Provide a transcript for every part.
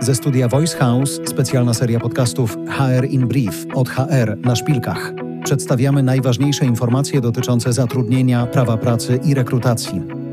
Ze studia Voice House specjalna seria podcastów HR in Brief od HR na szpilkach. Przedstawiamy najważniejsze informacje dotyczące zatrudnienia, prawa pracy i rekrutacji.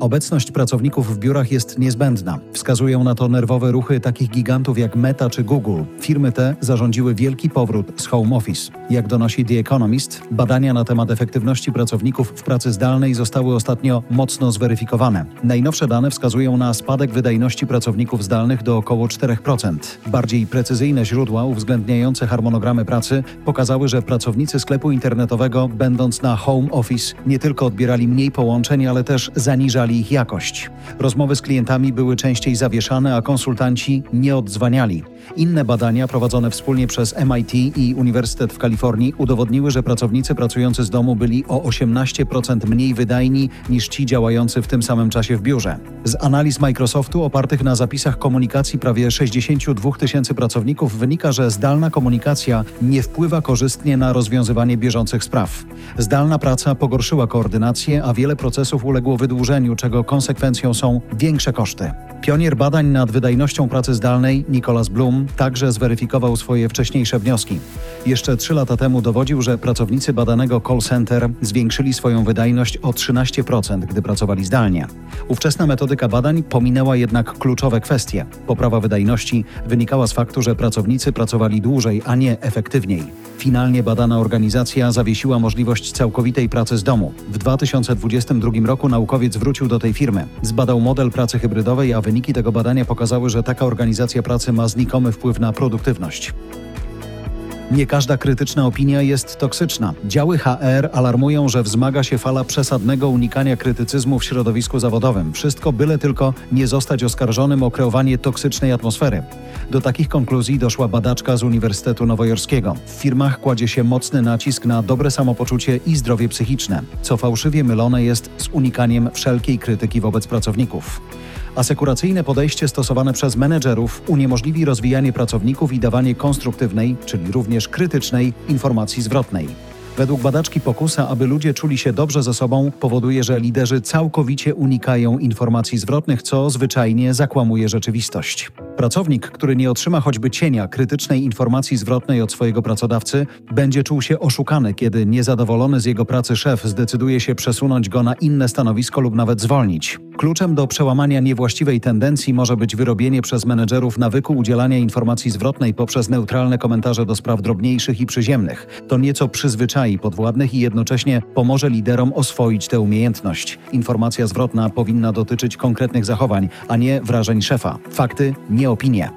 Obecność pracowników w biurach jest niezbędna. Wskazują na to nerwowe ruchy takich gigantów jak Meta czy Google. Firmy te zarządziły wielki powrót z home office. Jak donosi The Economist, badania na temat efektywności pracowników w pracy zdalnej zostały ostatnio mocno zweryfikowane. Najnowsze dane wskazują na spadek wydajności pracowników zdalnych do około 4%. Bardziej precyzyjne źródła uwzględniające harmonogramy pracy pokazały, że pracownicy sklepu internetowego, będąc na home office, nie tylko odbierali mniej połączeń, ale też zaniżali ich jakość. Rozmowy z klientami były częściej zawieszane, a konsultanci nie odzwaniali. Inne badania prowadzone wspólnie przez MIT i Uniwersytet w Kalifornii udowodniły, że pracownicy pracujący z domu byli o 18% mniej wydajni niż ci działający w tym samym czasie w biurze. Z analiz Microsoftu opartych na zapisach komunikacji prawie 62 tysięcy pracowników wynika, że zdalna komunikacja nie wpływa korzystnie na rozwiązywanie bieżących spraw. Zdalna praca pogorszyła koordynację, a wiele procesów uległo wydłużeniu, czego konsekwencją są większe koszty. Pionier badań nad wydajnością pracy zdalnej, Nicholas Bloom, także zweryfikował swoje wcześniejsze wnioski. Jeszcze trzy lata temu dowodził, że pracownicy badanego call center zwiększyli swoją wydajność o 13%, gdy pracowali zdalnie. Ówczesna metodyka badań pominęła jednak kluczowe kwestie. Poprawa wydajności wynikała z faktu, że pracownicy pracowali dłużej, a nie efektywniej. Finalnie badana organizacja zawiesiła możliwość całkowitej pracy z domu. W 2022 roku naukowiec wrócił do tej firmy. Zbadał model pracy hybrydowej, a wyniki tego badania pokazały, że taka organizacja pracy ma znikomy wpływ na produktywność. Nie każda krytyczna opinia jest toksyczna. Działy HR alarmują, że wzmaga się fala przesadnego unikania krytycyzmu w środowisku zawodowym. Wszystko byle tylko nie zostać oskarżonym o kreowanie toksycznej atmosfery. Do takich konkluzji doszła badaczka z Uniwersytetu Nowojorskiego. W firmach kładzie się mocny nacisk na dobre samopoczucie i zdrowie psychiczne, co fałszywie mylone jest z unikaniem wszelkiej krytyki wobec pracowników. Asekuracyjne podejście stosowane przez menedżerów uniemożliwi rozwijanie pracowników i dawanie konstruktywnej, czyli również krytycznej, informacji zwrotnej. Według badaczki Pokusa, aby ludzie czuli się dobrze ze sobą, powoduje, że liderzy całkowicie unikają informacji zwrotnych, co zwyczajnie zakłamuje rzeczywistość. Pracownik, który nie otrzyma choćby cienia krytycznej informacji zwrotnej od swojego pracodawcy, będzie czuł się oszukany, kiedy niezadowolony z jego pracy szef zdecyduje się przesunąć go na inne stanowisko lub nawet zwolnić. Kluczem do przełamania niewłaściwej tendencji może być wyrobienie przez menedżerów nawyku udzielania informacji zwrotnej poprzez neutralne komentarze do spraw drobniejszych i przyziemnych. To nieco przyzwyczai podwładnych i jednocześnie pomoże liderom oswoić tę umiejętność. Informacja zwrotna powinna dotyczyć konkretnych zachowań, a nie wrażeń szefa. Fakty, nie opinie.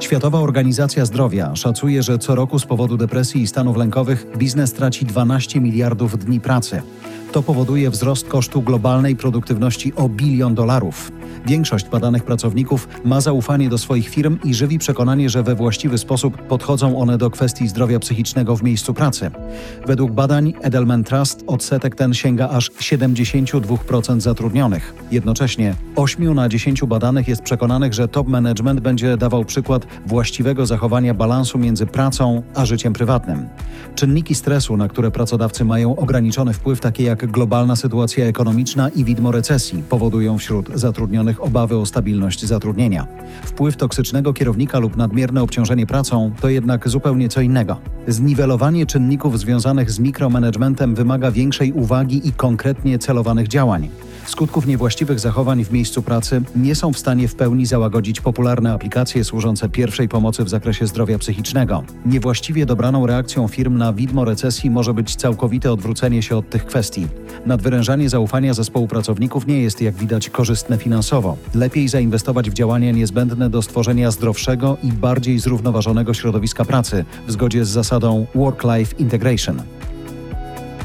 Światowa Organizacja Zdrowia szacuje, że co roku z powodu depresji i stanów lękowych biznes traci 12 miliardów dni pracy. To powoduje wzrost kosztu globalnej produktywności o bilion dolarów. Większość badanych pracowników ma zaufanie do swoich firm i żywi przekonanie, że we właściwy sposób podchodzą one do kwestii zdrowia psychicznego w miejscu pracy. Według badań Edelman Trust odsetek ten sięga aż 72% zatrudnionych. Jednocześnie 8 na 10 badanych jest przekonanych, że top management będzie dawał przykład właściwego zachowania balansu między pracą a życiem prywatnym. Czynniki stresu, na które pracodawcy mają ograniczony wpływ, takie jak globalna sytuacja ekonomiczna i widmo recesji, powodują wśród zatrudnionych obawy o stabilność zatrudnienia. Wpływ toksycznego kierownika lub nadmierne obciążenie pracą to jednak zupełnie co innego. Zniwelowanie czynników związanych z mikromanagementem wymaga większej uwagi i konkretnie celowanych działań. Skutków niewłaściwych zachowań w miejscu pracy nie są w stanie w pełni załagodzić popularne aplikacje służące pierwszej pomocy w zakresie zdrowia psychicznego. Niewłaściwie dobraną reakcją firm na widmo recesji może być całkowite odwrócenie się od tych kwestii. Nadwyrężanie zaufania zespołu pracowników nie jest, jak widać, korzystne finansowo. Lepiej zainwestować w działania niezbędne do stworzenia zdrowszego i bardziej zrównoważonego środowiska pracy w zgodzie z zasadą Work-Life Integration.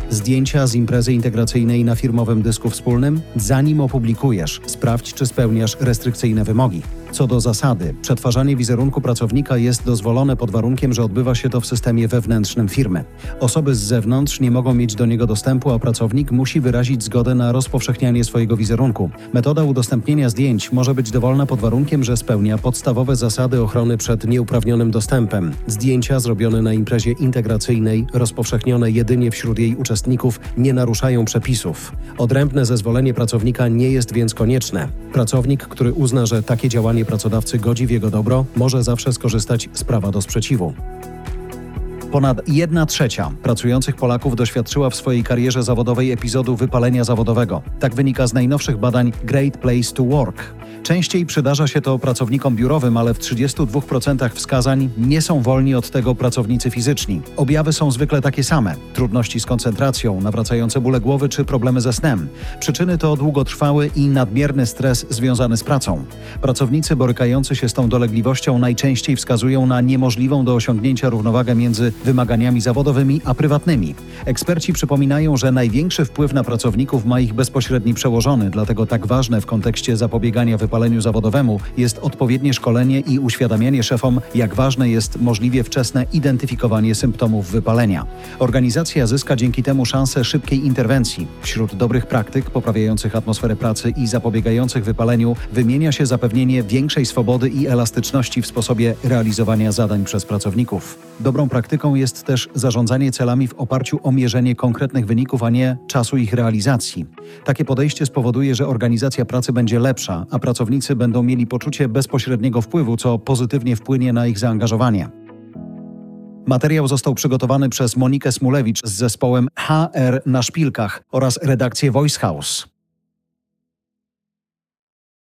Zdjęcia z imprezy integracyjnej na firmowym dysku wspólnym? Zanim opublikujesz, sprawdź, czy spełniasz restrykcyjne wymogi. Co do zasady, przetwarzanie wizerunku pracownika jest dozwolone pod warunkiem, że odbywa się to w systemie wewnętrznym firmy. Osoby z zewnątrz nie mogą mieć do niego dostępu, a pracownik musi wyrazić zgodę na rozpowszechnianie swojego wizerunku. Metoda udostępnienia zdjęć może być dowolna pod warunkiem, że spełnia podstawowe zasady ochrony przed nieuprawnionym dostępem. Zdjęcia zrobione na imprezie integracyjnej, rozpowszechnione jedynie wśród jej uczestników, nie naruszają przepisów. Odrębne zezwolenie pracownika nie jest więc konieczne. Pracownik, który uzna, że takie działanie pracodawcy godzi w jego dobro, może zawsze skorzystać z prawa do sprzeciwu. Ponad 1 trzecia pracujących Polaków doświadczyła w swojej karierze zawodowej epizodu wypalenia zawodowego. Tak wynika z najnowszych badań Great Place to Work. Częściej przydarza się to pracownikom biurowym, ale w 32% wskazań nie są wolni od tego pracownicy fizyczni. Objawy są zwykle takie same: trudności z koncentracją, nawracające bóle głowy czy problemy ze snem. Przyczyny to długotrwały i nadmierny stres związany z pracą. Pracownicy borykający się z tą dolegliwością najczęściej wskazują na niemożliwą do osiągnięcia równowagę między wymaganiami zawodowymi a prywatnymi. Eksperci przypominają, że największy wpływ na pracowników ma ich bezpośredni przełożony, dlatego tak ważne w kontekście zapobiegania wypaleniu zawodowemu jest odpowiednie szkolenie i uświadamianie szefom, jak ważne jest możliwie wczesne identyfikowanie symptomów wypalenia. Organizacja zyska dzięki temu szansę szybkiej interwencji. Wśród dobrych praktyk poprawiających atmosferę pracy i zapobiegających wypaleniu wymienia się zapewnienie większej swobody i elastyczności w sposobie realizowania zadań przez pracowników. Dobrą praktyką jest też zarządzanie celami w oparciu o mierzenie konkretnych wyników, a nie czasu ich realizacji. Takie podejście spowoduje, że organizacja pracy będzie lepsza, a pracownicy będą mieli poczucie bezpośredniego wpływu, co pozytywnie wpłynie na ich zaangażowanie. Materiał został przygotowany przez Monikę Smulewicz z zespołem HR na szpilkach oraz redakcję Voice House.